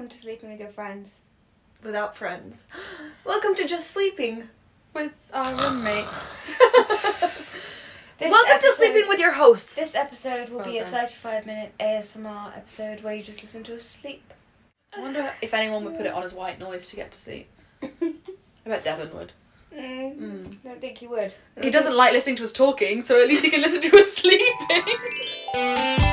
Welcome to sleeping with your friends. without friends. Welcome to just sleeping. With our roommates. Welcome episode- to sleeping with your hosts. This episode will Well be a 35 minute ASMR episode where you just listen to us sleep. I wonder if anyone would put it on as white noise to get to sleep. I bet Devon would. Mm, Mm. don't think he would. He doesn't like listening to us talking, so at least he can listen to us sleeping.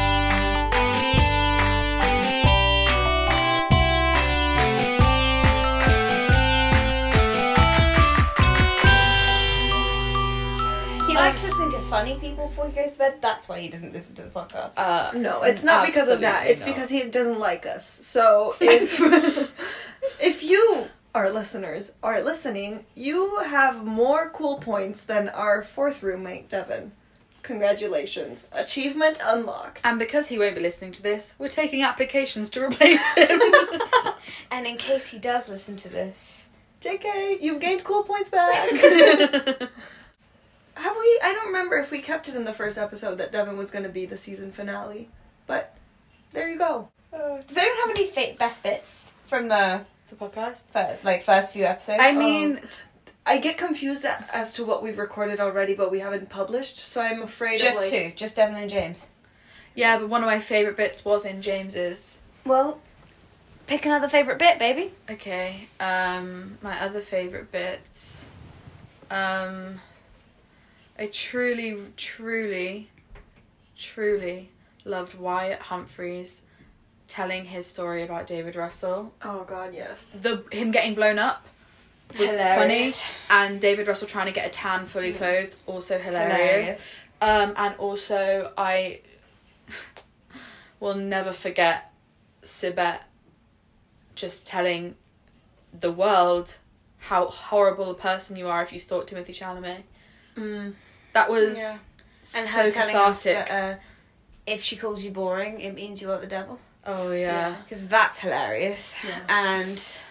Funny people before he goes to bed. That's why he doesn't listen to the podcast. Uh, No, it's not because of that. It's not. because he doesn't like us. So if if you, our listeners, are listening, you have more cool points than our fourth roommate, Devin. Congratulations. Achievement unlocked. and because he won't be listening to this, we're taking applications to replace him. and in case he does listen to this, JK, you've gained cool points back. Have we? I don't remember if we kept it in the first episode that Devin was going to be the season finale. But there you go. does anyone have any fa- best bits from the the podcast. first, like first few episodes? I mean, I get confused as to what we've recorded already, but we haven't published, so I'm afraid just of like. two, just Devon and James. yeah, but one of my favourite bits was in James's. Well, pick another favorite bit, baby. Okay, um, my other favourite bits. Um, I truly, truly, truly loved Wyatt Humphreys telling his story about David Russell. Oh God, yes. The him getting blown up was Hilarious. funny, and David Russell trying to get a tan fully clothed also hilarious. Um, and also I will never forget Sibet just telling the world how horrible a person you are if you stalk Timothy Chalamet. Mm. That was Yeah. And so her telling us that uh, if she calls you boring, it means you are the devil. oh yeah. Because that's hilarious. Yeah. And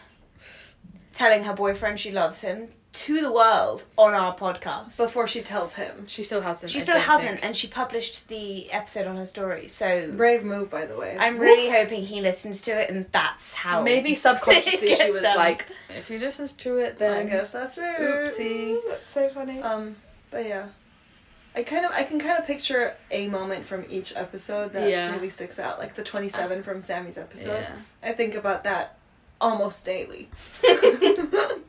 telling her boyfriend she loves him to the world on our podcast. Before she tells him. She still hasn't. she still hasn't, think. and she published the episode on her story. So Brave move, by the way. I'm really hoping he listens to it, and that's how. Maybe subconsciously she was done. like, if he listens to it, then I guess that's true. oopsie. That's so funny. Um, but yeah. I kind of I can kind of picture a moment from each episode that Yeah. really sticks out, like the twenty seven from Sammy's episode. Yeah. I think about that almost daily.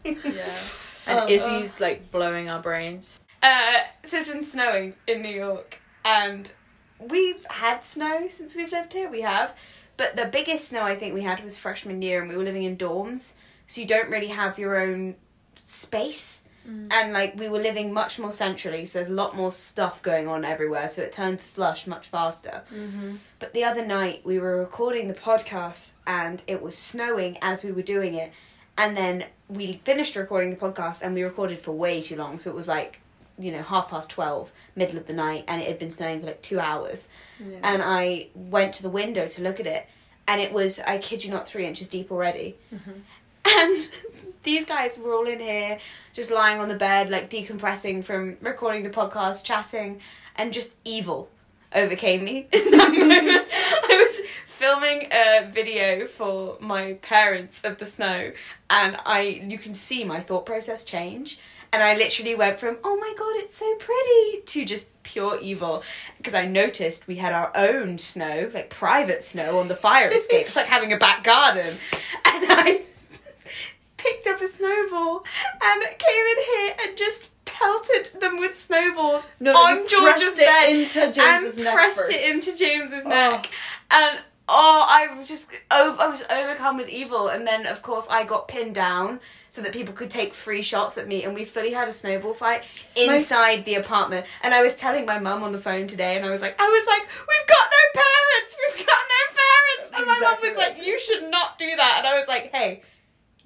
Yeah. And Um, Izzy's like blowing our brains. Uh, so it's been snowing in New York, and we've had snow since we've lived here. We have, but the biggest snow I think we had was freshman year, and we were living in dorms, so you don't really have your own space. Mm. And like we were living much more centrally, so there's a lot more stuff going on everywhere, so it turned to slush much faster. Mm-hmm. But the other night we were recording the podcast and it was snowing as we were doing it. And then we finished recording the podcast and we recorded for way too long. So it was like, you know, half past 12, middle of the night, and it had been snowing for like two hours. Yeah. And I went to the window to look at it and it was, I kid you not, three inches deep already. Mm-hmm. And these guys were all in here, just lying on the bed, like decompressing from recording the podcast, chatting, and just evil overcame me. I was filming a video for my parents of the snow, and I you can see my thought process change. And I literally went from, oh my god, it's so pretty, to just pure evil. Because I noticed we had our own snow, like private snow on the fire escape. It's like having a back garden. And I picked up a snowball and came in here and just pelted them with snowballs No, on George's bed into James's and pressed first. it into James's neck. And oh, I was just over, I was overcome with evil. And then of course I got pinned down so that people could take free shots at me. And we fully had a snowball fight inside the apartment. And I was telling my mum on the phone today, and I was like, I was like, we've got no parents, we've got no parents. And my mum was right. like, you should not do that. And I was like, hey.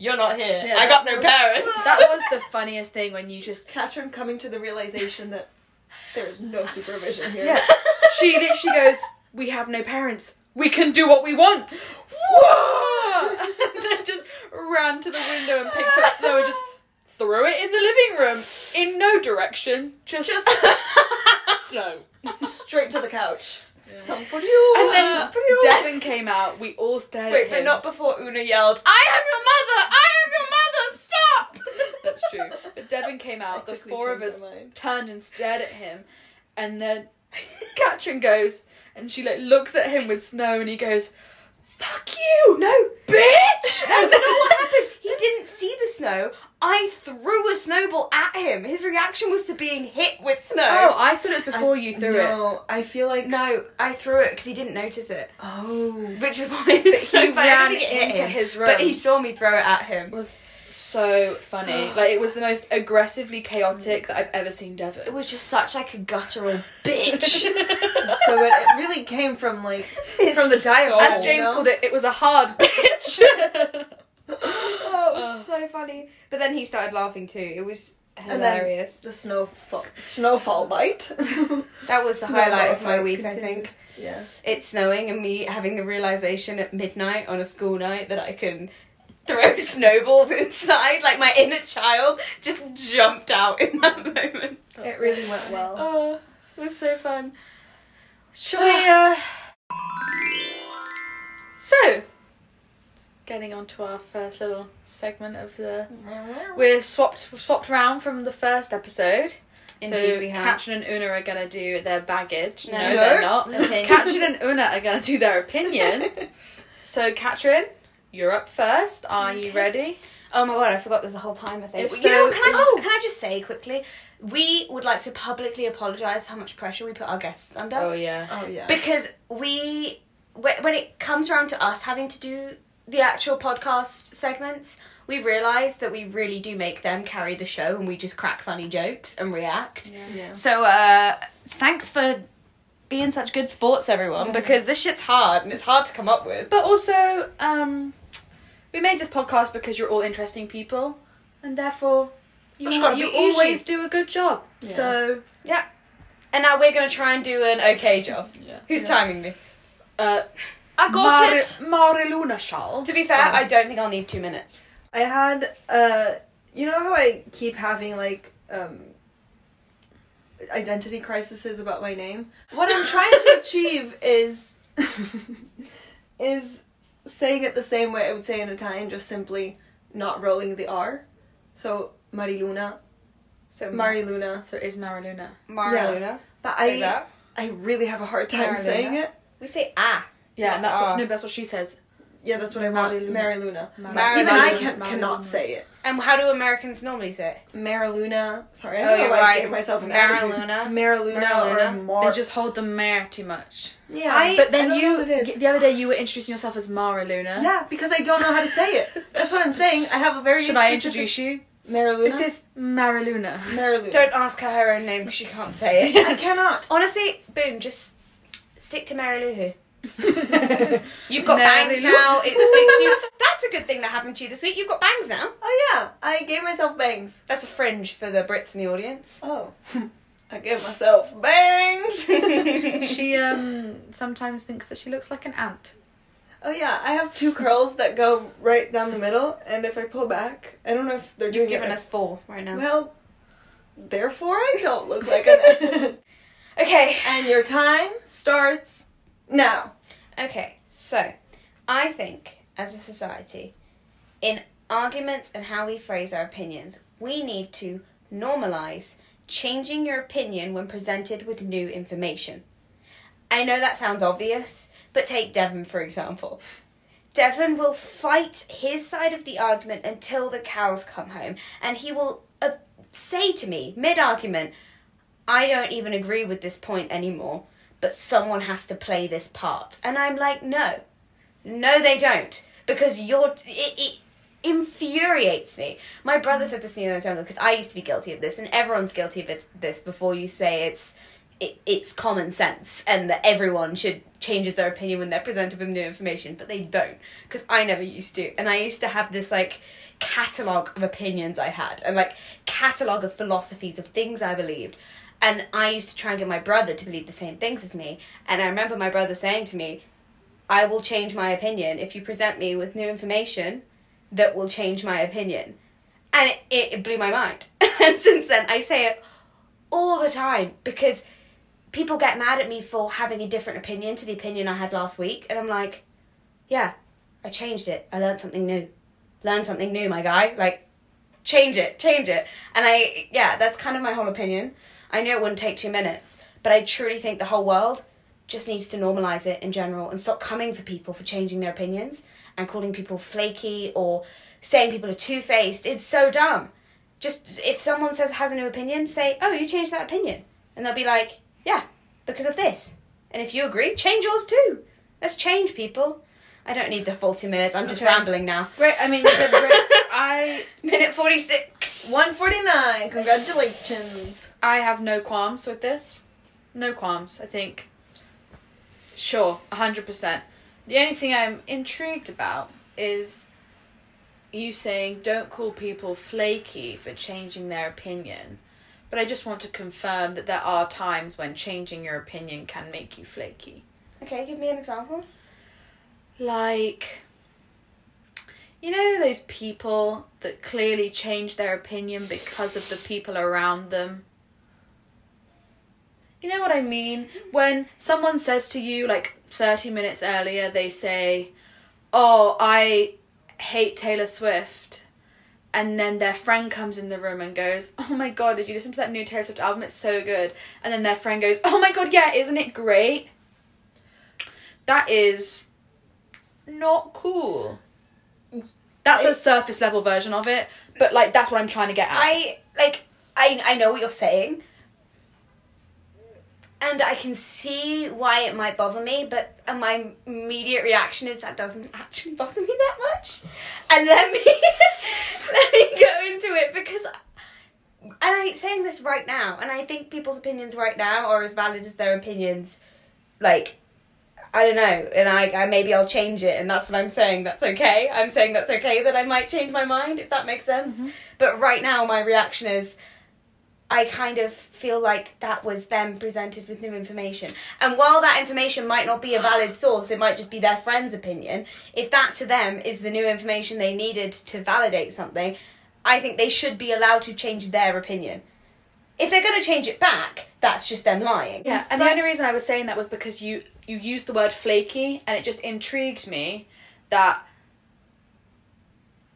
You're not here. Yeah, I got no was- parents. That was the funniest thing when you just Catherine coming to the realization that there is no supervision here. yeah. She literally goes, "We have no parents. We can do what we want." Whoa! and then just ran to the window and picked up snow and just threw it in the living room in no direction, just, snow. Straight to the couch. You. And then some for you. Devin came out. We all stared Wait, at but not before Una yelled, I am your mother! I am your mother! Stop! That's true. But Devin came out. The quickly four of changed us my mind. turned and stared at him, and then Katrin goes and she like looks at him with snow, and he goes, "Fuck you, No, bitch! That's not what happened. He didn't see the snow. I threw a snowball at him. His reaction was to being hit with snow. Oh, I thought it was before you threw it. No, I feel like. no, I threw it because he didn't notice it. Oh. Which is why it's But so he funny. I don't ran think it hit into him, his room. But he saw me throw it at him. It was so funny. like it was the most aggressively chaotic that I've ever seen Devin. It was just such like a guttural bitch. so it, it really came from like from the It's dialogue. so- As you James know? called it, it was a hard bitch. Oh, it was so funny. But then he started laughing too. It was hilarious. the snowfall snowfall bite. That was the highlight of my week, I think. yeah. It's snowing and me having the realization at midnight on a school night that I can throw snowballs inside. Like my inner child just jumped out in that moment. It really went well. Oh, it was so fun. Shall we? Uh... So, getting on to our first little segment of the. We're swapped swapped around from the first episode. Indeed, so we have. Katrin and Una are gonna do their baggage. No, No. they're not. Opinion. Katrin and Una are gonna do their opinion. so Katrin, you're up first. Are you ready? Oh my god, I forgot there's a whole timer thing. If you know, can I just Oh. can I just say quickly? We would like to publicly apologise for how much pressure we put our guests under. Oh yeah. Oh yeah. because we when when it comes around to us having to do the actual podcast segments we realize that we really do make them carry the show and we just crack funny jokes and react yeah. Yeah. so uh thanks for being such good sports everyone because this shit's hard and it's hard to come up with But also, um, we made this podcast because you're all interesting people, and therefore you It's you be always do a good job. Yeah. So, yeah and now we're gonna try and do an okay job Yeah. who's Yeah. timing me uh, I got it. Mariluna Shal. to be fair Oh. i don't think i'll need two minutes I had uh you know how I keep having like um identity crises about my name? What I'm trying to achieve is is saying it the same way I would say in Italian, just simply not rolling the R. So Mariluna, so Mariluna. So it is Mariluna. Mariluna But I that. I really have a hard time Mariluna. saying it. we say ah Yeah, and that's Ah. what no, that's what she says. Yeah, that's what I want. Mariluna. Mariluna. Mar- But Even I Mariluna. can, cannot Mariluna. say it. and how do americans normally say it Mariluna. Sorry, I Oh, don't know you're I right. gave myself an Mariluna. Mariluna, or Mariluna. Mar. They just hold the mare too much. yeah, I- But then I don't you, know what it is. the other day, you were introducing yourself as Mariluna. yeah, because I don't know how to say it. That's what I'm saying. I have a very. Should I introduce you? Mariluna? This is Mariluna. Mariluna. Don't ask her her own name because she can't say it. I cannot. Honestly, boom, just stick to Mary Lou Who. You've got Mary bangs Lou. now. It suits you. That's a good thing that happened to you this week. You've got bangs now. Oh yeah, I gave myself bangs. That's a fringe for the Brits in the audience. Oh, I gave myself bangs. She um sometimes thinks that she looks like an ant. oh yeah, I have two curls that go right down the middle, and if I pull back, I don't know if they're You've doing given it. us four right now. Well, therefore I don't look like an. Ant. Okay. and your time starts now. Okay, so I think as a society, in arguments and how we phrase our opinions, we need to normalize changing your opinion when presented with new information. I know that sounds obvious, but take Devon for example. Devon will fight his side of the argument until the cows come home, and he will uh, say to me mid argument, I don't even agree with this point anymore, but someone has to play this part. And I'm like, no. No, they don't. Because you're. It, it infuriates me. My brother said this to me in the jungle because I used to be guilty of this, and everyone's guilty of it, this before you say it's. It, it's common sense and that everyone should changes their opinion when they're presented with new information but they don't because i never used to and i used to have this like catalogue of opinions i had and like catalogue of philosophies of things i believed and I used to try and get my brother to believe the same things as me. And I remember my brother saying to me, I will change my opinion if you present me with new information that will change my opinion. And it, it, blew my mind. and since then, I say it all the time because people get mad at me for having a different opinion to the opinion I had last week, and I'm like, yeah, I changed it. I learned something new. Learn something new, my guy. Like, change it, change it. And I, yeah, that's kind of my whole opinion. I know it wouldn't take two minutes, but I truly think the whole world just needs to normalize it in general and stop coming for people for changing their opinions and calling people flaky or saying people are two faced. It's so dumb. Just if someone says has a new opinion, say, "Oh, you changed that opinion," and they'll be like, "Yeah, because of this." And if you agree, change yours too. Let's change people. I don't need the full two minutes. I'm just Okay. rambling now. Great. I mean, great. I Minute forty six. 149. Congratulations. I have no qualms with this. No qualms. I think. Sure, hundred percent. The only thing I'm intrigued about is you saying don't call people flaky for changing their opinion. But I just want to confirm that there are times when changing your opinion can make you flaky. Okay, give me an example. Like, you know, those people that clearly change their opinion because of the people around them? You know what I mean? When someone says to you, like 30 minutes earlier, they say, Oh, I hate Taylor Swift. And then their friend comes in the room and goes, Oh my god, did you listen to that new Taylor Swift album? It's so good. And then their friend goes, Oh my god, yeah, isn't it great? That is not cool. That's a surface level version of it, but like that's what I'm trying to get at. I like I I know what you're saying. And I can see why it might bother me, but my immediate reaction is that doesn't actually bother me that much. And let me let me go into it because and I'm saying this right now, and I think people's opinions right now are as valid as their opinions like I don't know, and I, I maybe I'll change it, and that's what I'm saying. That's okay. I'm saying that's okay that I might change my mind if that makes sense. Mm-hmm. But right now, my reaction is, I kind of feel like that was them presented with new information, and while that information might not be a valid source, it might just be their friend's opinion. If that to them is the new information they needed to validate something, I think they should be allowed to change their opinion. If they're going to change it back, that's just them lying. yeah, and But- the only reason I was saying that was because you you used the word flaky, and it just intrigued me that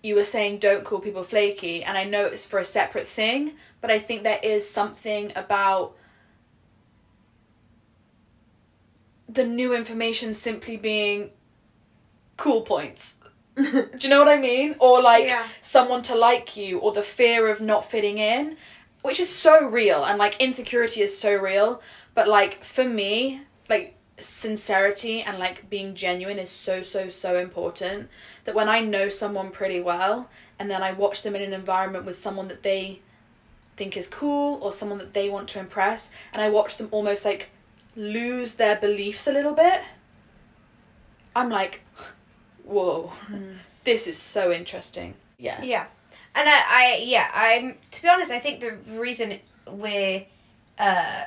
you were saying don't call people flaky, and I know it's for a separate thing, but I think there is something about the new information simply being cool points. Do you know what I mean? Or like Yeah. someone to like you, or the fear of not fitting in, which is so real, and like insecurity is so real. But like for me, like sincerity and like being genuine is so so so important. That when I know someone pretty well, and then I watch them in an environment with someone that they think is cool or someone that they want to impress, and I watch them almost like lose their beliefs a little bit. I'm like, whoa, this is so interesting. Yeah. Yeah, and I, I yeah, I'm to be honest. I think the reason we're, uh,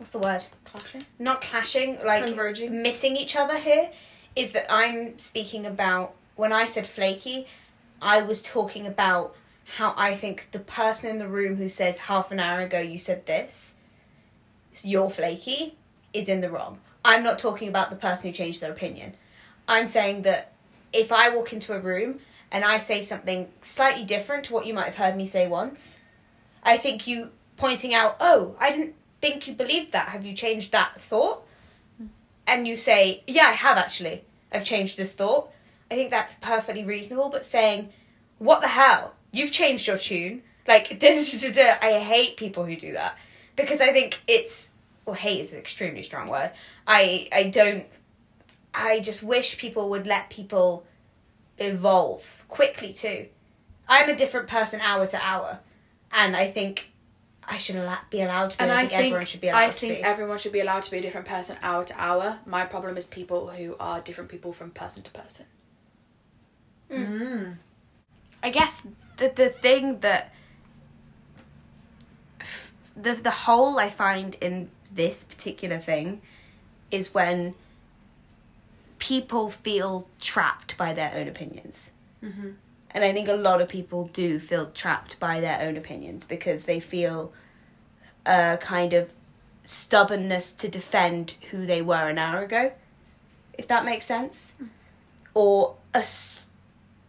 what's the word? Clashing? Not clashing, like Converging. missing each other here, is that I'm speaking about when I said flaky, I was talking about how I think the person in the room who says half an hour ago you said this, you're flaky, is in the wrong. I'm not talking about the person who changed their opinion. I'm saying that if I walk into a room and I say something slightly different to what you might have heard me say once, I think you pointing out, oh, I didn't think you believed that. Have you changed that thought? And you say, yeah, I have actually. I've changed this thought. I think that's perfectly reasonable, but saying, what the hell? You've changed your tune. Like. I hate people who do that because I think it's well, hate is an extremely strong word. I I don't. I just wish people would let people evolve quickly too. I'm a different person hour to hour, and I think I should allow, be allowed to be. And I I think, think everyone should be allowed I to think be. everyone should be allowed to be a different person hour to hour. My problem is people who are different people from person to person. Mm. I guess the the thing that the the hole I find in this particular thing is when people feel trapped by their own opinions. Mhm. And I think a lot of people do feel trapped by their own opinions because they feel a kind of stubbornness to defend who they were an hour ago, if that makes sense, hmm. or a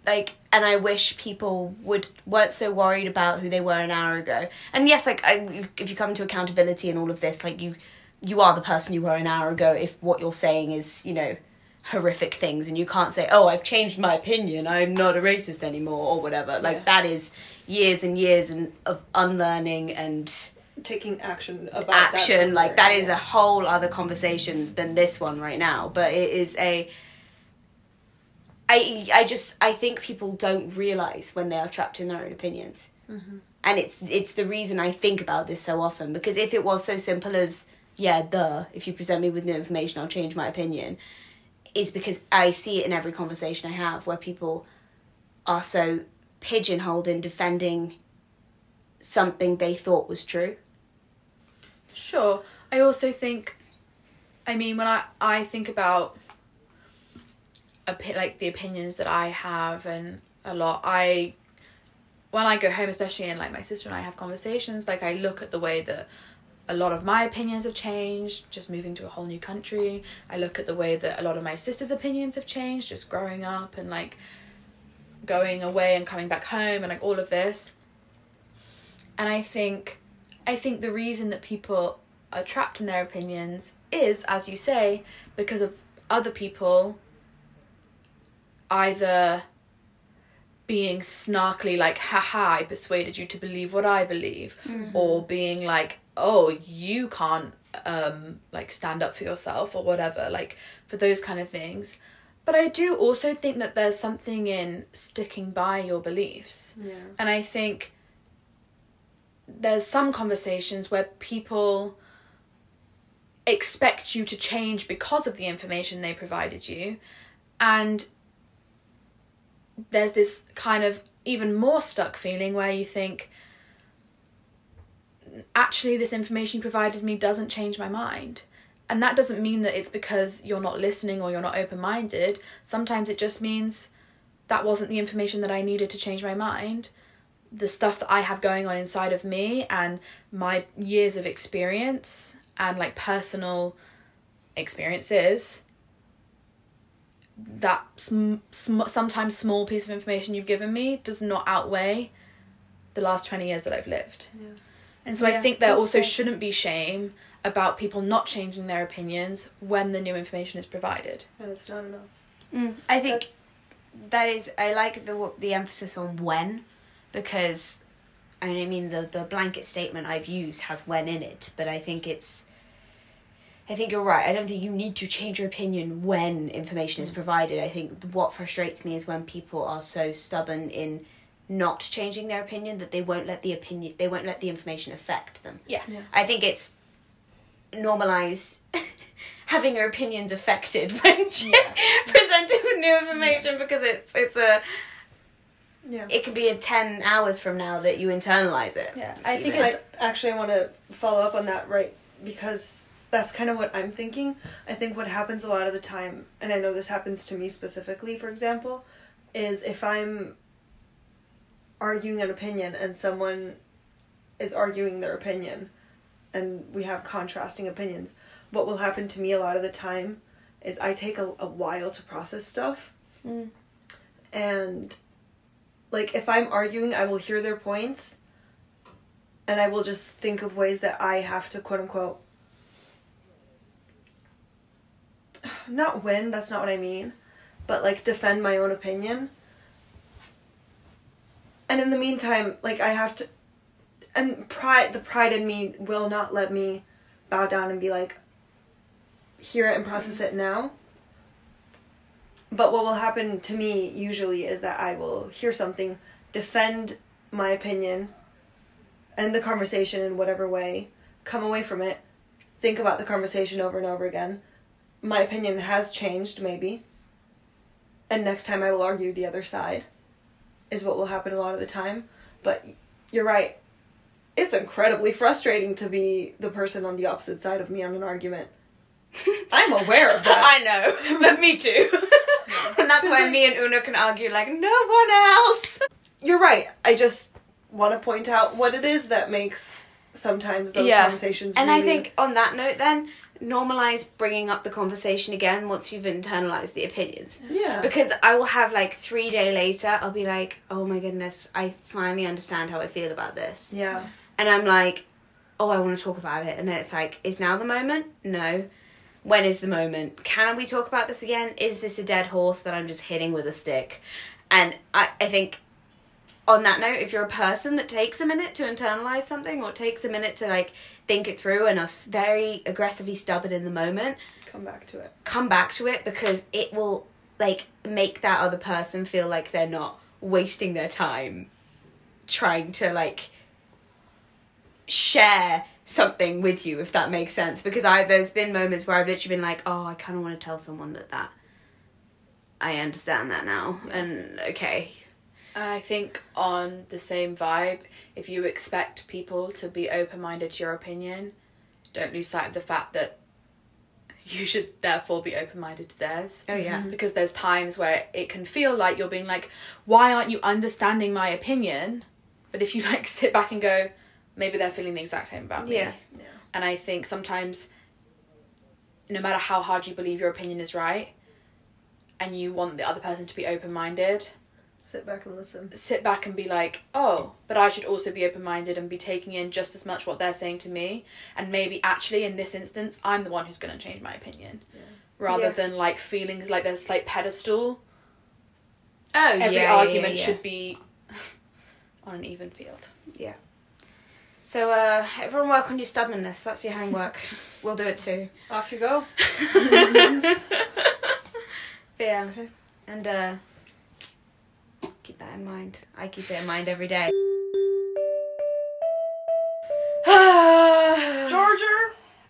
like. And I wish people would weren't so worried about who they were an hour ago. And yes, like I, if you come to accountability and all of this, like you, you are the person you were an hour ago. If what you're saying is, you know, horrific things, and you can't say, "Oh, I've changed my opinion. I'm not a racist anymore," or whatever. Like Yeah. that is years and years and of unlearning and Taking action about that action like that is a whole other conversation than this one right now but it is a i i just i think people don't realize when they are trapped in their own opinions mm-hmm. and it's it's the reason i think about this so often because if it was so simple as yeah duh if you present me with new information i'll change my opinion is because i see it in every conversation i have where people are so pigeonholed in defending something they thought was true Sure. I also think, I mean, when I I think about, opi- like the opinions that I have and a lot, I, when I go home, especially and like my sister and I have conversations, like I look at the way that a lot of my opinions have changed just moving to a whole new country. I look at the way that a lot of my sister's opinions have changed just growing up and like going away and coming back home and like all of this. And I think I think the reason that people are trapped in their opinions is, as you say, because of other people either being snarkily like, haha, I persuaded you to believe what I believe, mm-hmm. or being like, oh, you can't um like stand up for yourself or whatever, like for those kind of things. But I do also think that there's something in sticking by your beliefs. Yeah. And I think there's some conversations where people expect you to change because of the information they provided you. And there's this kind of even more stuck feeling where you think, actually, this information you provided me doesn't change my mind. And that doesn't mean that it's because you're not listening or you're not open minded. Sometimes it just means that wasn't the information that I needed to change my mind the stuff that I have going on inside of me and my years of experience and like personal experiences that sm- sm- sometimes small piece of information you've given me does not outweigh the last 20 years that I've lived. Yeah. And so I think there also fair. shouldn't be shame about people not changing their opinions when the new information is provided. And it's not enough. Mm, I think That's, that is I like the the emphasis on when because I mean, I mean the the blanket statement I've used has when in it, but I think it's I think you're right. I don't think you need to change your opinion when information is provided. I think what frustrates me is when people are so stubborn in not changing their opinion that they won't let the opinion they won't let the information affect them. Yeah. Yeah. I think it's normalize having your opinions affected when Yeah. presented with new information because it's it's a yeah. it could be a 10 hours from now that you internalize it Yeah. I think it's I actually I want to follow up on that right because that's kind of what I'm thinking. I think what happens a lot of the time, and I know this happens to me specifically, for example, is if I'm arguing an opinion and someone is arguing their opinion and we have contrasting opinions, what will happen to me a lot of the time is I take a, a while to process stuff. Mm. And like if I'm arguing, I will hear their points and I will just think of ways that I have to quote unquote not win, that's not what I mean, but like defend my own opinion. And in the meantime, like I have to and pride the pride in me will not let me bow down and be like hear it and process it now. But what will happen to me usually is that I will hear something, defend my opinion, end the conversation in whatever way, come away from it, think about the conversation over and over again. My opinion has changed, maybe. And next time I will argue the other side, is what will happen a lot of the time. But you're right. It's incredibly frustrating to be the person on the opposite side of me on an argument. I'm aware of that. i know but me too and that's why me and una can argue like no one else You're right. I just want to point out what it is that makes sometimes those Yeah. conversations. And I think on that note, then normalize bringing up the conversation again once you've internalized the opinions. yeah, Because I will have like three day later, I'll be like, oh my goodness, I finally understand how I feel about this. yeah, And I'm like, oh, I want to talk about it. And then it's like, is now the moment? No. When is the moment? Can we talk about this again? Is this a dead horse that I'm just hitting with a stick? And I, I think on that note, if you're a person that takes a minute to internalize something or takes a minute to like think it through and are very aggressively stubborn in the moment, come back to it. come back to it because it will like make that other person feel like they're not wasting their time trying to like share something with you if that makes sense. Because i there's been moments where i've literally been like oh i kind of want to tell someone that that i understand that now. And okay I think on the same vibe, if you expect people to be open minded to your opinion, don't lose sight of the fact that you should therefore be open minded to theirs. oh yeah mm-hmm. Because there's times where it can feel like you're being like, why aren't you understanding my opinion? But if you like sit back and go, maybe they're feeling the exact same about me. Yeah. Yeah. And I think sometimes, no matter how hard you believe your opinion is right, and you want the other person to be open minded, Sit back and listen. sit back and be like, oh, but I should also be open minded and be taking in just as much what they're saying to me. And maybe actually, in this instance, I'm the one who's going to change my opinion. Yeah. Rather Yeah. than like feeling like there's like pedestal. oh Every yeah, argument yeah, yeah. should be on an even field. Yeah. So uh everyone work on your stubbornness that's your homework we'll do it too Off you go. But yeah. Okay. And uh keep that in mind. I keep it in mind every day. Georgia,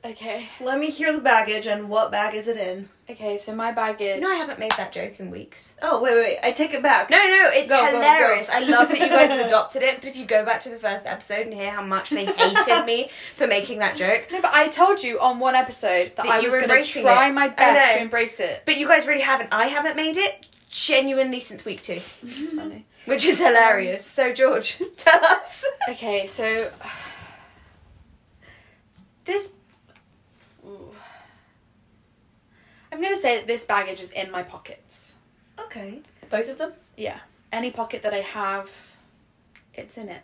Okay. let me hear the baggage and what bag is it in? Okay, so my baggage. You know I haven't made that joke in weeks. Oh wait, wait, wait. I take it back. No, no, it's Go, go, hilarious. go. I love that you guys have adopted it, but if you go back to the first episode and hear how much they hated me for making that joke. No, but I told you on one episode that, That I you was going to try it. my best to embrace it. But you guys really haven't. I haven't made it genuinely since week two. It's funny. Which is hilarious. So George, tell us. Okay, so this. Ooh. I'm gonna say that this baggage is in my pockets. Okay. Both of them? Yeah, any pocket that I have, it's in it.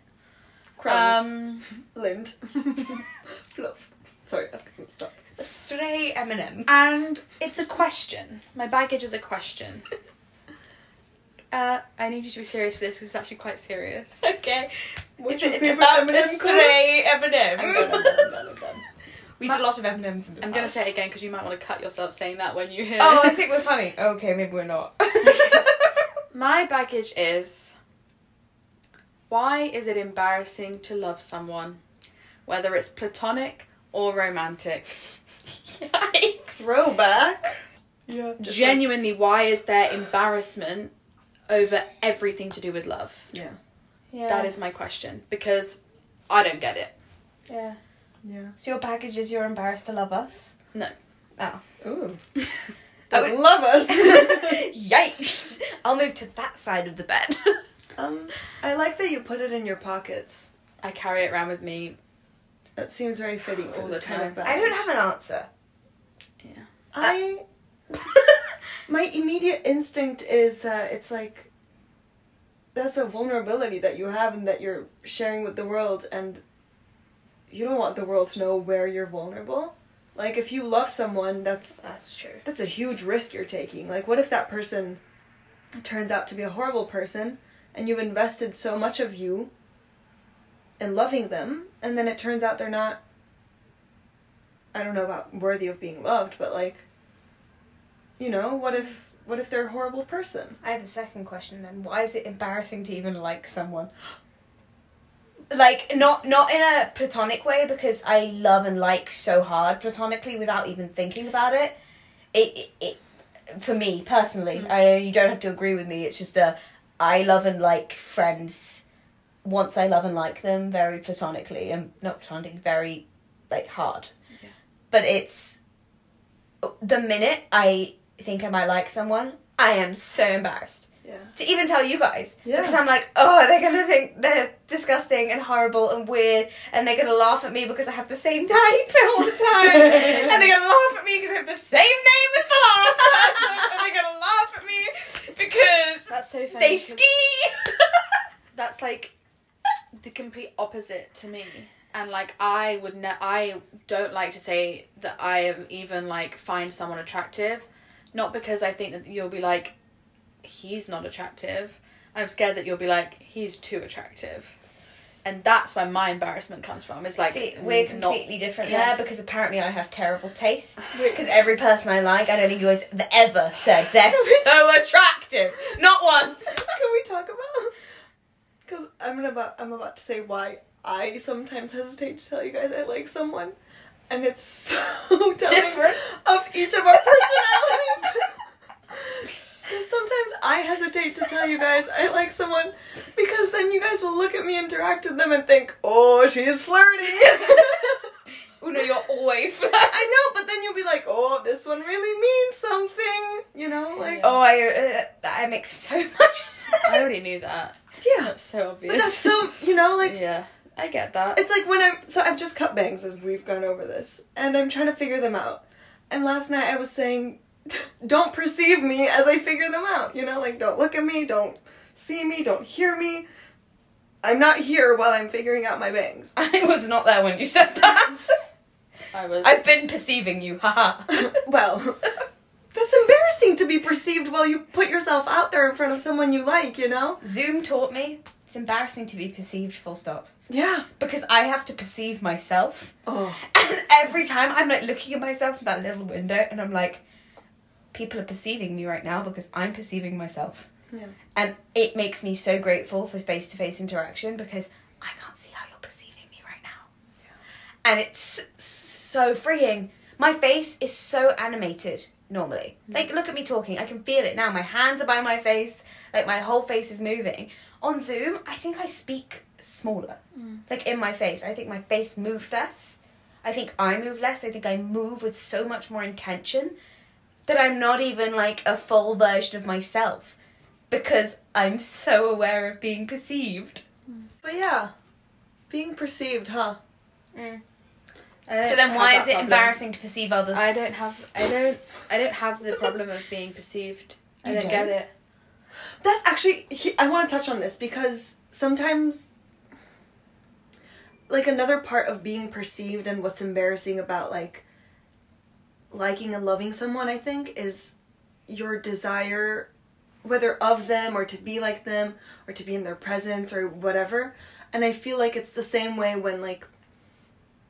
Crumbs. Um, Lind. Fluff. Sorry. okay, Stop. A stray M&M. and it's a question. My baggage is a question. Uh, I need you to be serious for this because it's actually quite serious. Okay. What's Is your it favorite about M&M a colour? stray M&M? I'm done, I'm done, I'm done, I'm done. We did a lot of M&Ms in this I'm gonna house. say it again because you might want to cut yourself saying that when you hear. Oh, I it. think we're funny. Okay, maybe we're not. My baggage is why is it embarrassing to love someone, whether it's platonic or romantic? Yikes. Throwback. Yeah. Just Genuinely, why is there embarrassment over everything to do with love? Yeah. Yeah. That is my question because I don't get it. Yeah. Yeah. So your package is you're embarrassed to love us? No. Oh. Ooh. Oh, Doesn't love us. Yikes! I'll move to that side of the bed. um, I like that you put it in your pockets. I carry it around with me. That seems very fitting for All this the kind of time. baggage. I don't have an answer. Yeah. I my immediate instinct is that it's like that's a vulnerability that you have and that you're sharing with the world and you don't want the world to know where you're vulnerable. Like if you love someone that's That's true. that's a huge risk you're taking. Like what if that person turns out to be a horrible person and you've invested so much of you in loving them and then it turns out they're not I don't know about worthy of being loved, but like you know, what if what if they're a horrible person? I have a second question then. Why is it embarrassing to even like someone? Like not not in a platonic way because I love and like so hard platonically without even thinking about it. It it, it for me personally, mm. I you don't have to agree with me. It's just a I love and like friends once I love and like them very platonically and not platonically very like hard. Yeah. But it's the minute I think I might like someone, I am so embarrassed. Yeah. to even tell you guys. Yeah. Because I'm like, oh, they're gonna think they're disgusting and horrible and weird, and they're gonna laugh at me because I have the same type all the time, and they're gonna laugh at me because I have the same name as the last person, and they're gonna laugh at me because That's so funny. they ski. That's like the complete opposite to me. And like I would ne- I don't like to say that I am even like find someone attractive, not because I think that you'll be like he's not attractive. I'm scared that you'll be like he's too attractive. And that's where my embarrassment comes from. It's like See, we're n- not- completely different yeah. there because apparently I have terrible taste. Because every person I like, I don't think you guys have ever said they're so attractive. Not once. Can we talk about? Because I'm gonna about I'm about to say why I sometimes hesitate to tell you guys I like someone, and it's so telling Different. of each of our personalities. Because sometimes I hesitate to tell you guys I like someone because then you guys will look at me, interact with them, and think, "Oh, she's flirty." Oh no, you're always flirting. I know, but then you'll be like, "Oh, this one really means something," you know, like Oh, I uh, that makes so much sense. I already knew that. yeah. That's so obvious. But that's so you know, like yeah, I get that. It's like when I'm so I've just cut bangs as we've gone over this, and I'm trying to figure them out. And last night I was saying, don't perceive me as I figure them out. You know, like don't look at me, don't see me, don't hear me. I'm not here while I'm figuring out my bangs. I was not there when you said that. I was. I've been perceiving you, haha. well, that's embarrassing to be perceived while you put yourself out there in front of someone you like. You know? Zoom taught me it's embarrassing to be perceived. Full stop. Yeah. Because I have to perceive myself. Oh. And every time I'm like looking at myself in that little window and I'm like, people are perceiving me right now because I'm perceiving myself. Yeah. And it makes me so grateful for face to face interaction because I can't see how you're perceiving me right now. And it's so freeing. My face is so animated normally. Mm. Like, look at me talking. I can feel it now. My hands are by my face. Like, my whole face is moving. On Zoom, I think I speak smaller. Mm. Like, in my face. I think my face moves less. I think I move less. I think I move with so much more intention that I'm not even like a full version of myself because I'm so aware of being perceived. Mm. But yeah, being perceived, huh? Mm. I don't So then, why is it problem. embarrassing to perceive others? I don't have. I don't. I don't have the problem of being perceived. I don't, get don't? it. That's actually I want to touch on this because sometimes like another part of being perceived and what's embarrassing about like liking and loving someone I think is your desire whether of them or to be like them or to be in their presence or whatever and I feel like it's the same way when like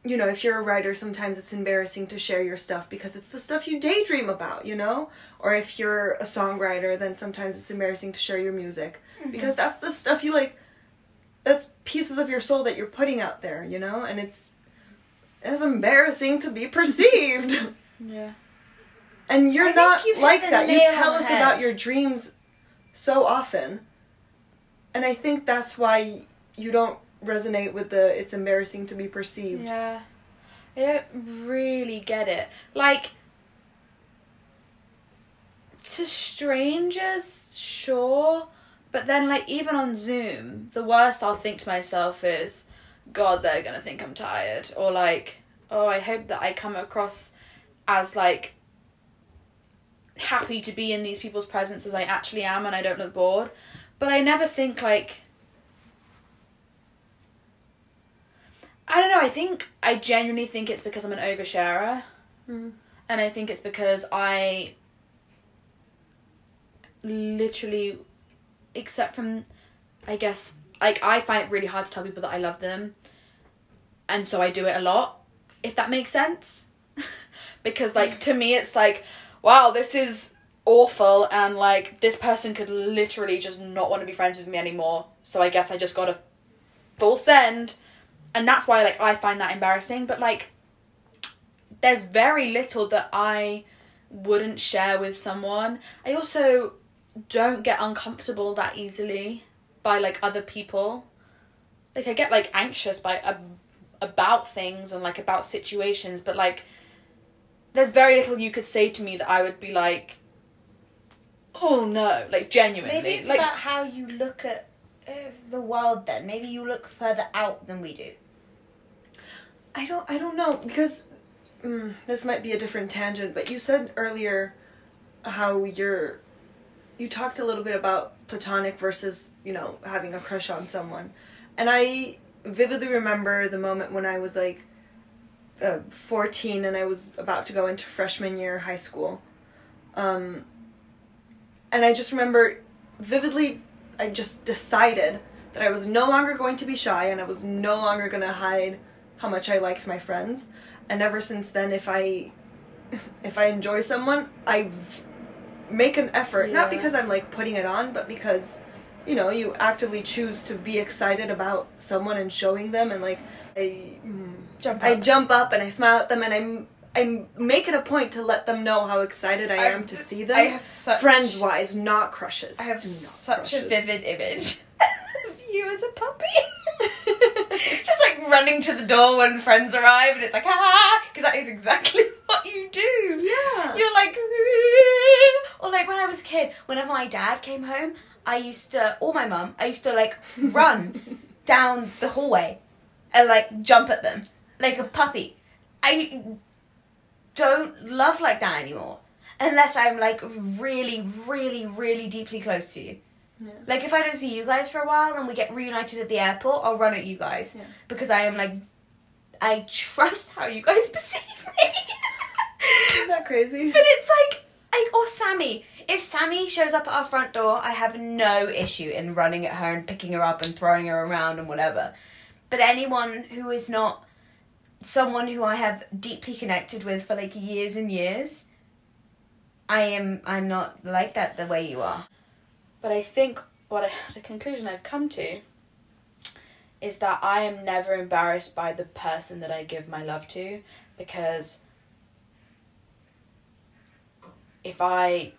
you know, if you're a writer, sometimes it's embarrassing to share your stuff because it's the stuff you daydream about, you know? Or if you're a songwriter, then sometimes it's embarrassing to share your music mm-hmm. because that's the stuff you like that's pieces of your soul that you're putting out there, you know? And it's it's embarrassing to be perceived. Yeah. and you're I not like that. You tell on the us about your dreams so often. And I think that's why you don't resonate with the it's embarrassing to be perceived. Yeah. I don't really get it. Like to strangers, sure. But then like even on Zoom, the worst I'll think to myself is, God, they're gonna think I'm tired. Or like, oh, I hope that I come across as like happy to be in these people's presence as I actually am and I don't look bored. But I never think like I don't know. I think I genuinely think it's because I'm an oversharer, Mm. and I think it's because I literally, except from, I guess, like I find it really hard to tell people that I love them, and so I do it a lot. If that makes sense, because like to me it's like, wow, this is awful, and like this person could literally just not want to be friends with me anymore. So I guess I just gotta full send and that's why like I find that embarrassing but like there's very little that I wouldn't share with someone I also don't get uncomfortable that easily by like other people like I get like anxious by ab- about things and like about situations but like there's very little you could say to me that I would be like oh no, like genuinely. Maybe it's like, about how you look at uh, the world. Then maybe you look further out than we do. I don't I don't know because mm, this might be a different tangent, but you said earlier how you're you talked a little bit about platonic versus, you know, having a crush on someone. And I vividly remember the moment when I was like uh, 14 and I was about to go into freshman year high school. Um, and I just remember vividly, I just decided that I was no longer going to be shy and I was no longer going to hide how much I liked my friends. And ever since then, if I if I enjoy someone, I v- make an effort. Not because I'm like putting it on, but because you know you actively choose to be excited about someone and showing them, and like I mm, Jump I jump up and I smile at them and I'm I make it a point to let them know how excited I, I- am to see them. I have such friends wise, not crushes. I have Not such a vivid image of you as a puppy. Just like running to the door when friends arrive, and it's like ah, because that is exactly what you do. Yeah. You're like, or like when I was a kid, whenever my dad came home, I used to, or my mum, I used to like run down the hallway and like jump at them like a puppy. I don't love like that anymore unless I'm like really, really, really deeply close to you. Yeah. Like if I don't see you guys for a while and we get reunited at the airport, I'll run at you guys Yeah. because I am like, I trust how you guys perceive me. Isn't that crazy? But it's like, like, or Sammy. If Sammy shows up at our front door, I have no issue in running at her and picking her up and throwing her around and whatever. But anyone who is not someone who I have deeply connected with for like years and years, I am I'm not like that the way you are. But I think what I, the conclusion I've come to is that I am never embarrassed by the person that I give my love to because if I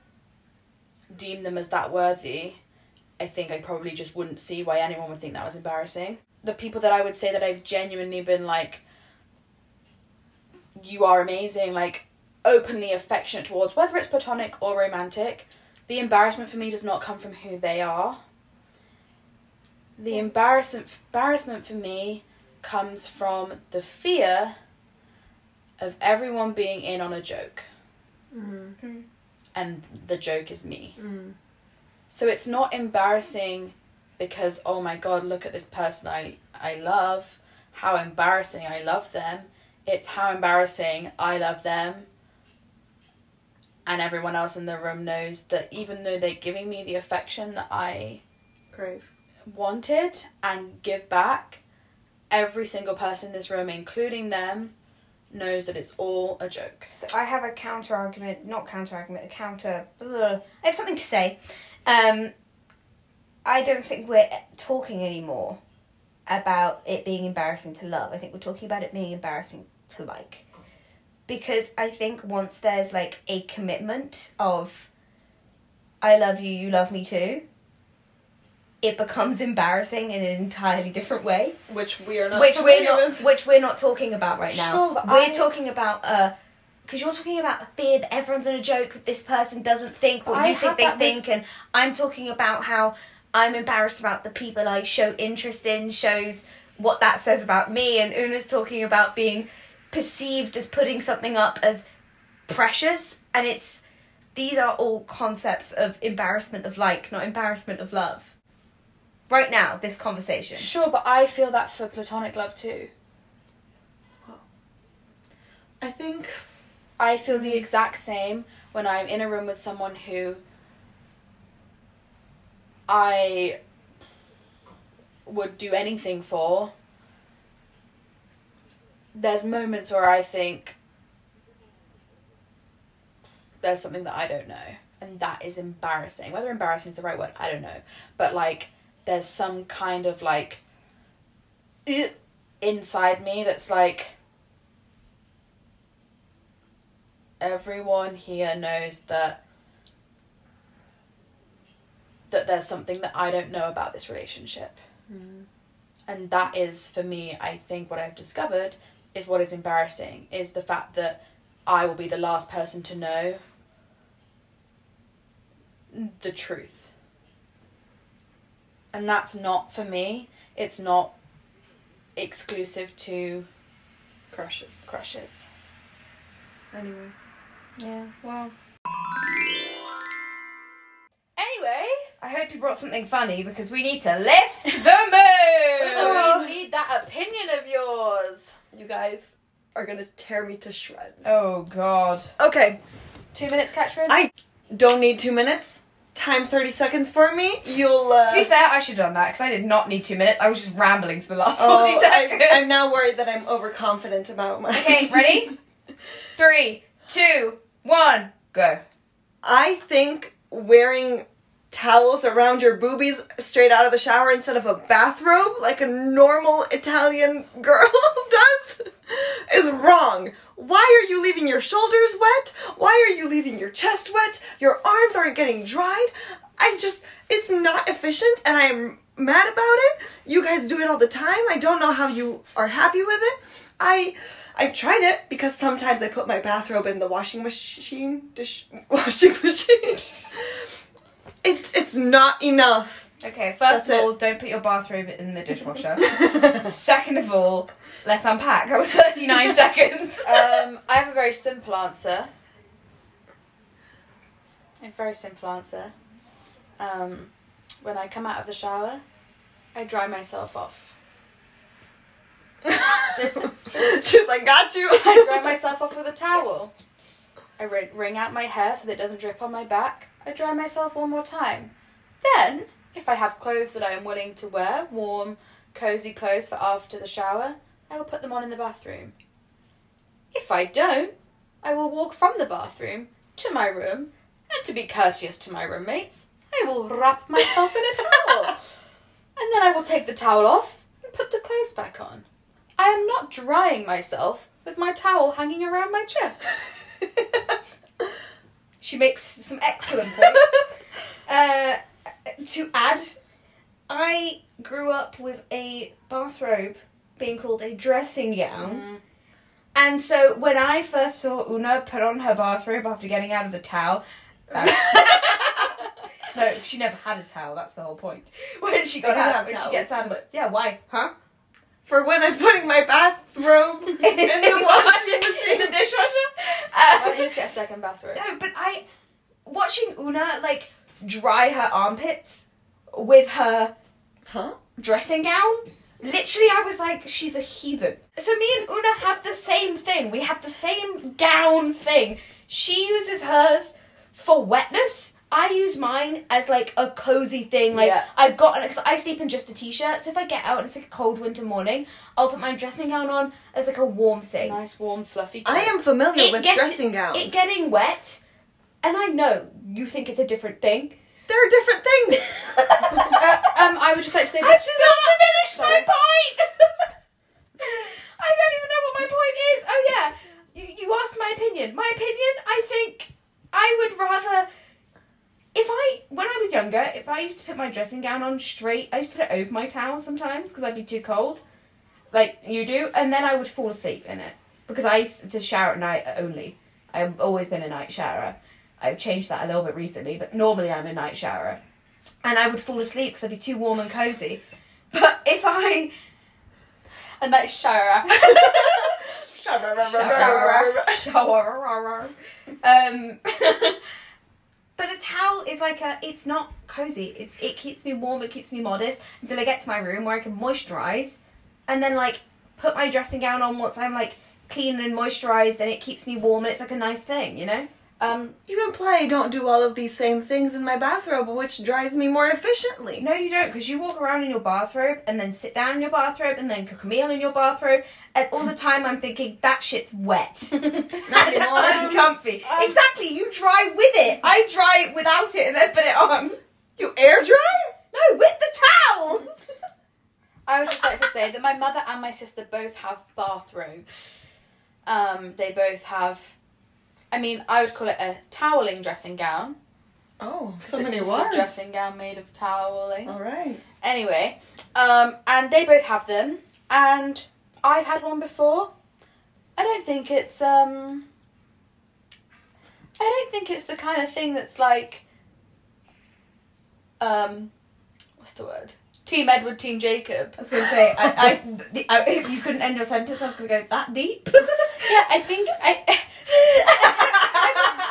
deem them as that worthy, I think I probably just wouldn't see why anyone would think that was embarrassing. The people that I would say that I've genuinely been like, you are amazing, like openly affectionate towards, whether it's platonic or romantic, the embarrassment for me does not come from who they are. The embarrassment embarrassment for me comes from the fear of everyone being in on a joke, Mm. and the joke is me. Mm. So it's not embarrassing because oh my god, look at this person I I love, how embarrassing I love them. It's how embarrassing I love them. And everyone else in the room knows that even though they're giving me the affection that I Crave. wanted and give back, every single person in this room, including them, knows that it's all a joke. So I have a counter argument, not counter argument, a counter. Ugh. I have something to say. Um, I don't think we're talking anymore about it being embarrassing to love. I think we're talking about it being embarrassing to like. Because I think once there's like a commitment of I love you, you love me too, it becomes embarrassing in an entirely different way Which we are not which we're not with. which we're not talking about right now. Sure, we're I- talking about uh because you're talking about fear that everyone's in a joke that this person doesn't think what I you think they think and I'm talking about how I'm embarrassed about the people I show interest in shows what that says about me and Una's talking about being perceived as putting something up as precious and it's these are all concepts of embarrassment of like not embarrassment of love right now this conversation Sure, but I feel that for platonic love too. I think I feel the exact same when I'm in a room with someone who I would do anything for. There's moments where I think there's something that I don't know, and that is embarrassing. Whether embarrassing is the right word, I don't know. But like, there's some kind of like inside me that's like everyone here knows that that there's something that I don't know about this relationship. Mm. And that is for me, I think what I've discovered is what is embarrassing is the fact that I will be the last person to know the truth. And that's not for me. It's not exclusive to Crushes. crushes. Anyway. Yeah, well. Anyway, I hope you brought something funny because we need to lift the mood! Oh, we need that opinion of yours. You guys are gonna tear me to shreds. Oh, God. Okay, Two minutes, Katrin. I don't need two minutes. Time 30 seconds for me. You'll, uh... To be fair, I should have done that because I did not need two minutes. I was just rambling for the last 40 Oh, seconds. I, I'm now worried that I'm overconfident about my. Okay, ready? Three, two, one, go. I think wearing towels around your boobies straight out of the shower instead of a bathrobe, like a normal Italian girl does, is wrong. Why are you leaving your shoulders wet? Why are you leaving your chest wet? Your arms aren't getting dried. I just, it's not efficient and I'm mad about it. You guys do it all the time. I don't know how you are happy with it. I, I've tried it because sometimes I put my bathrobe in the washing machine, dish, washing machine. It, it's not enough. Okay, first That's of all, it. don't put your bathrobe in the dishwasher. Second of all, let's unpack. That was 39 seconds. um, I have a very simple answer. A very simple answer. Um, when I come out of the shower, I dry myself off. Listen. She's like, got you. I dry myself off with a towel. I wring, wring out my hair so that it doesn't drip on my back. I dry myself one more time. Then, if I have clothes that I am willing to wear, warm, cozy clothes for after the shower, I will put them on in the bathroom. If I don't, I will walk from the bathroom to my room, and to be courteous to my roommates, I will wrap myself in a towel. And then I will take the towel off and put the clothes back on. I am not drying myself with my towel hanging around my chest. She makes some excellent points. uh, to add, I grew up with a bathrobe being called a dressing gown. And so when I first saw Una put on her bathrobe after getting out of the towel, no, she never had a towel. That's the whole point. When she got out, when she gets out of it, yeah. Why? Huh? For when I'm putting my bathrobe in the washing machine. in the dishwasher. Why don't you just get a second bathroom? No, but I watching Una like dry her armpits with her Huh? dressing gown. Literally, I was like, she's a heathen. So me and Una have the same thing. We have the same gown thing. She uses hers for wetness. I use mine as like a cozy thing. Like Yeah. I've got because I sleep in just a t-shirt. So if I get out and it's like a cold winter morning, I'll put my dressing gown on as like a warm thing. Nice, warm, fluffy. I am familiar It with gets- dressing gowns. It getting wet, and I know you think it's a different thing. They're a different things. Uh, um, I would just like to say I that. just not finished my point. I don't even know what my point is. Oh yeah, you, you asked my opinion. My opinion, I think I would rather. If I, when I was younger, if I used to put my dressing gown on straight, I used to put it over my towel sometimes because I'd be too cold, like you do, and then I would fall asleep in it because I used to shower at night only. I've always been a night showerer. I've changed that a little bit recently, but normally I'm a night showerer and I would fall asleep because I'd be too warm and cozy. But if I A nice shower. shower, um, but a towel is like a. It's not cozy. It's it keeps me warm. It keeps me modest until I get to my room where I can moisturize, and then like put my dressing gown on once I'm like clean and moisturized, and it keeps me warm. And it's like a nice thing, you know. Um, You imply I don't do all of these same things in my bathrobe, which dries me more efficiently. No, you don't, because you walk around in your bathrobe and then sit down in your bathrobe and then cook a meal in your bathrobe, and all the time I'm thinking that shit's wet. Not anymore. uncomfy. Um, exactly, you dry with it. I dry it without it and then put it on. You air dry? No, with the towel. I would just like to say that my mother and my sister both have bathrobes. Um, they both have. I mean, I would call it a toweling dressing gown. Oh, so it's many just words. a dressing gown made of toweling. All right. Anyway, um, and they both have them, and I've had one before. I don't think it's um. I don't think it's the kind of thing that's like um, what's the word? Team Edward, Team Jacob. I was gonna say, I, I, I, if you couldn't end your sentence, I was gonna go that deep. Yeah, I think I.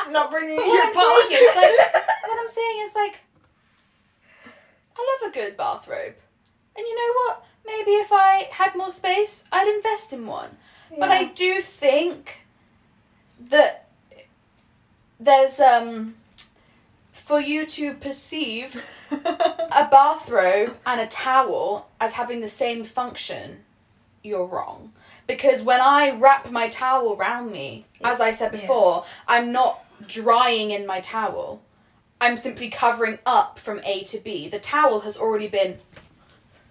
Not bringing But your what I'm is like, what I'm saying is like, I love a good bathrobe, and you know what? Maybe if I had more space, I'd invest in one. But I do think that there's um for you to perceive a bathrobe and a towel as having the same function, you're wrong. Because when I wrap my towel around me, as I said Yeah. before, I'm not drying in my towel. I'm simply covering up from A to B. The towel has already been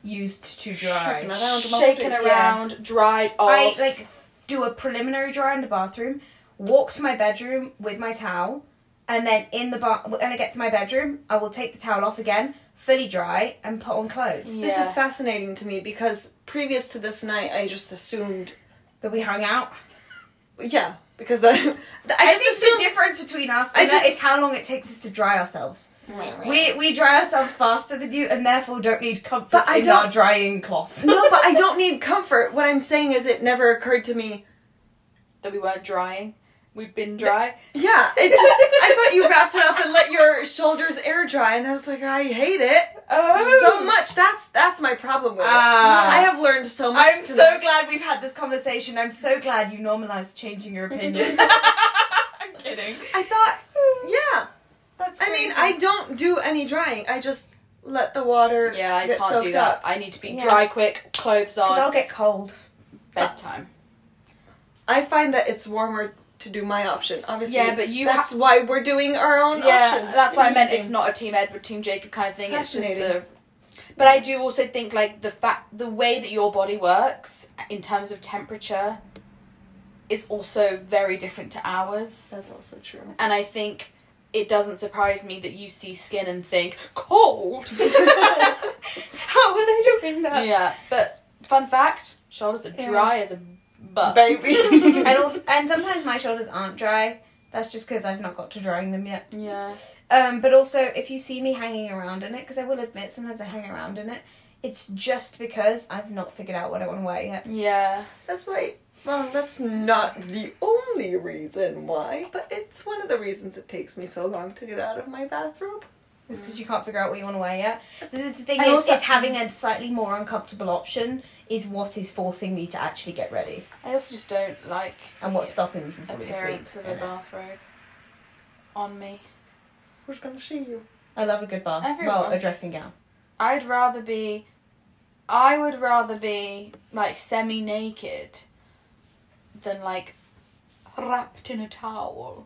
Used to dry, Shaken around. shaken Yeah. around, dried off. I like do a preliminary dry in the bathroom, walk to my bedroom with my towel, and then in the bath when I get to my bedroom, I will take the towel off again, fully dry, and put on clothes. Yeah. This is fascinating to me because previous to this night, I just assumed, That we hung out. yeah, because I, I just I, think assumed. the difference between us and that just- is how long it takes us to dry ourselves. We we dry ourselves faster than you, and therefore don't need comfort But I in don't- our drying cloth. no, but I don't need comfort. What I'm saying is, it never occurred to me. that we weren't drying. We'd been dry. Yeah, it just, I thought you wrapped it up and let your shoulders air dry, and I was like, I hate it oh, so much. That's that's my problem with it. Ah. I have learned so much. I'm so glad we've had this conversation. I'm so glad you normalized changing your opinion. I'm kidding. I thought, yeah. That's I mean, I don't do any drying. I just let the water Yeah, I get can't soaked do that. up. I need to be Yeah. dry quick, clothes on. because I'll get cold. bedtime. I find that it's warmer to do my option. Obviously, Yeah, but you That's why we're doing our own Yeah, options. that's why I meant it's not a Team Edward, Team Jacob kind of thing. It's just a. But I do also think like the fact, the way that your body works in terms of temperature, is also very different to ours. That's also true. And I think it doesn't surprise me that you see skin and think cold. How are they doing that? yeah, but fun fact: shoulders are Yeah. dry as a butt. Baby. And also, and sometimes my shoulders aren't dry. That's just because I've not got to drying them yet. Yeah. Um, but also, if you see me hanging around in it, because I will admit sometimes I hang around in it, it's just because I've not figured out what I want to wear yet. Yeah. that's why. Well, that's not the only reason why, but it's one of the reasons it takes me so long to get out of my bathrobe. It's because you can't figure out what you want to wear yet. The, the thing And is, also- is having a slightly more uncomfortable option is what is forcing me to actually get ready, I also just don't like and what's stopping me from the falling asleep. appearance of a bathrobe on me. Who's gonna see you? I love a good bath. Everyone. Well, a dressing gown. I'd rather be. I would rather be like semi naked than like wrapped in a towel.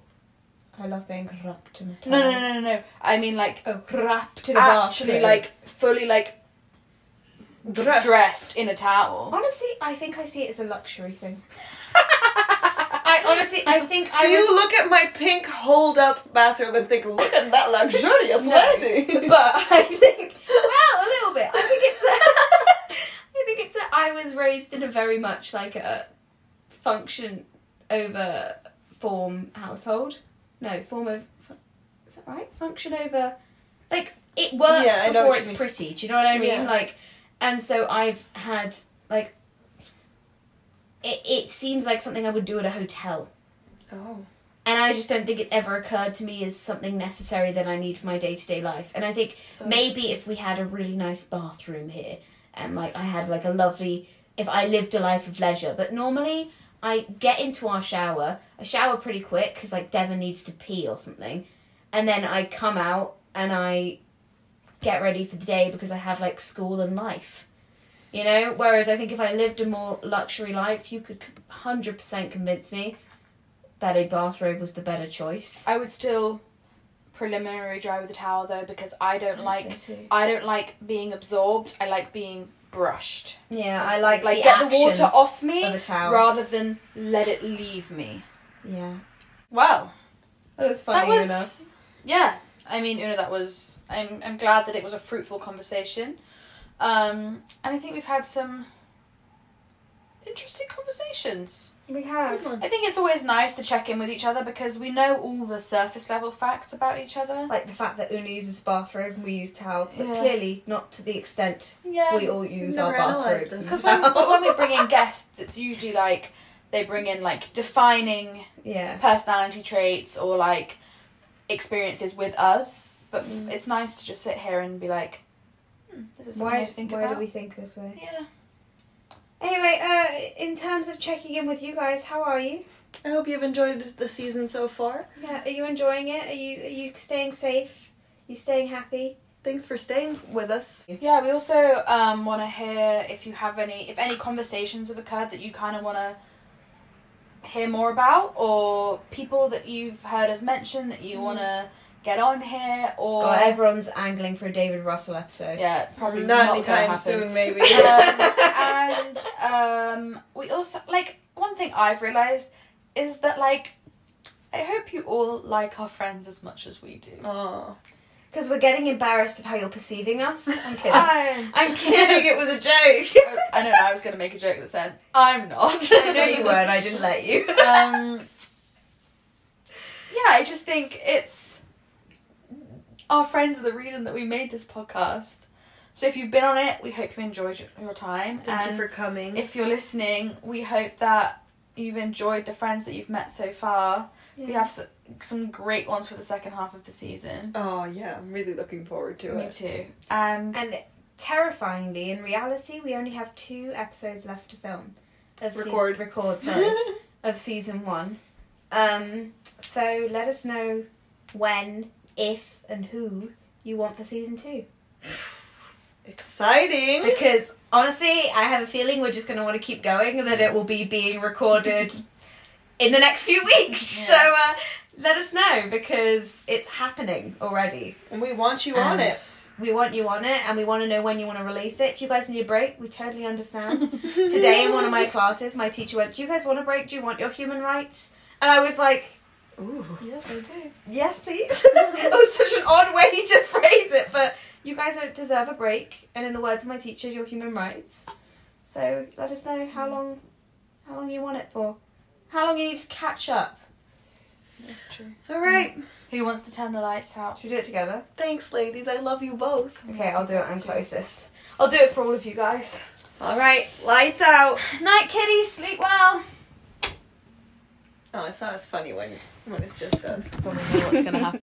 I love being wrapped in a towel. No, no, no, no, no. I mean like Oh, wrapped in a actually like fully like Dressed. dressed in a towel. Honestly, I think I see it as a luxury thing. I honestly, I think I Do I you was, look at my pink hold up bathroom and think, look at that luxurious No. lady? but I think well, a little bit. I think it's. A, I think it's. A, I was raised in a very much like a function over form household. No, form of. Is that right? Function over. Like it works Yeah, before it's pretty. Do you know what I mean? Yeah. Like, and so I've had like. It it seems like something I would do at a hotel. oh. And I just don't think it's ever occurred to me as something necessary that I need for my day to day life. And I think So maybe if we had a really nice bathroom here and like I had like a lovely if I lived a life of leisure, but normally I get into our shower, I shower pretty quick because like Devon needs to pee or something, and then I come out and I get ready for the day because I have like school and life. You know, whereas I think if I lived a more luxury life, you could hundred percent convince me that a bathrobe was the better choice. I would still preliminary dry with a towel though because I don't I'd like too. I don't like being absorbed. I like being brushed. Yeah, I like like the get the water off me of rather than let it leave me. Yeah, Well, that was that was enough. yeah. I mean, Una, that was. I'm I'm glad that it was a fruitful conversation, um, and I think we've had some interesting conversations. We have. I think it's always nice to check in with each other because we know all the surface level facts about each other. Like the fact that Una uses the bathrobe and we use towels, but Yeah. clearly not to the extent Yeah. we all use Never our analysed bathrobes. Because when, when we bring in guests, it's usually like they bring in like defining yeah. personality traits or like experiences with us. But f- Mm. it's nice to just sit here and be like, hmm, this is something Why, to think why about. do we think this way? Yeah. Anyway, uh, in terms of checking in with you guys, how are you? I hope you've enjoyed the season so far. Yeah, are you enjoying it? Are you are you staying safe? you staying happy? Thanks for staying with us. Yeah, we also um, want to hear if you have any, if any conversations have occurred that you kind of want to hear more about, or people that you've heard us mention that you want to get on here, or God, everyone's angling for a David Russell episode. yeah, probably Not, not, gonna anytime soon, maybe. um, and um, we also like one thing I've realized is that like I hope you all like our friends as much as we do. Aw. Because we're getting embarrassed of how you're perceiving us. I'm kidding. I'm, I'm kidding. It was a joke. I know I was gonna make a joke that said I'm not. I know you weren't. I didn't let you. um, yeah, I just think it's our friends are the reason that we made this podcast. So if you've been on it, we hope you enjoyed your- time. Thank and you for coming. if you're listening, we hope that you've enjoyed the friends that you've met so far. We have some great ones for the second half of the season. oh yeah, I'm really looking forward to Me it. Me too. And And terrifyingly, in reality, we only have two episodes left to film. Of Record. record, sorry. of season one. Um, so let us know when, if, and who you want for season two. Exciting. Because honestly, I have a feeling we're just going to want to keep going and that it will be being recorded in the next few weeks. Yeah. So uh, let us know because it's happening already. And we want you on it. We want you on it and we want to know when you want to release it. If you guys need a break, we totally understand. Today in one of my classes, my teacher went, Do you guys want a break? Do you want your human rights? And I was like, Ooh. yes, I do. Yes, please. it was such an odd way to phrase it, but you guys don't deserve a break. And in the words of my teacher, your human rights. So let us know how mm. long, how long you want it for, how long you need to catch up. Yeah, true. All right. Mm. Who wants to turn the lights out? Should we do it together? Thanks, ladies. I love you both. Okay, I'll do it. I'm closest. I'll do it for all of you guys. All right. Lights out. Night, kitties. Sleep well. Oh, it's not as funny when when it's just us. Probably know what's gonna happen.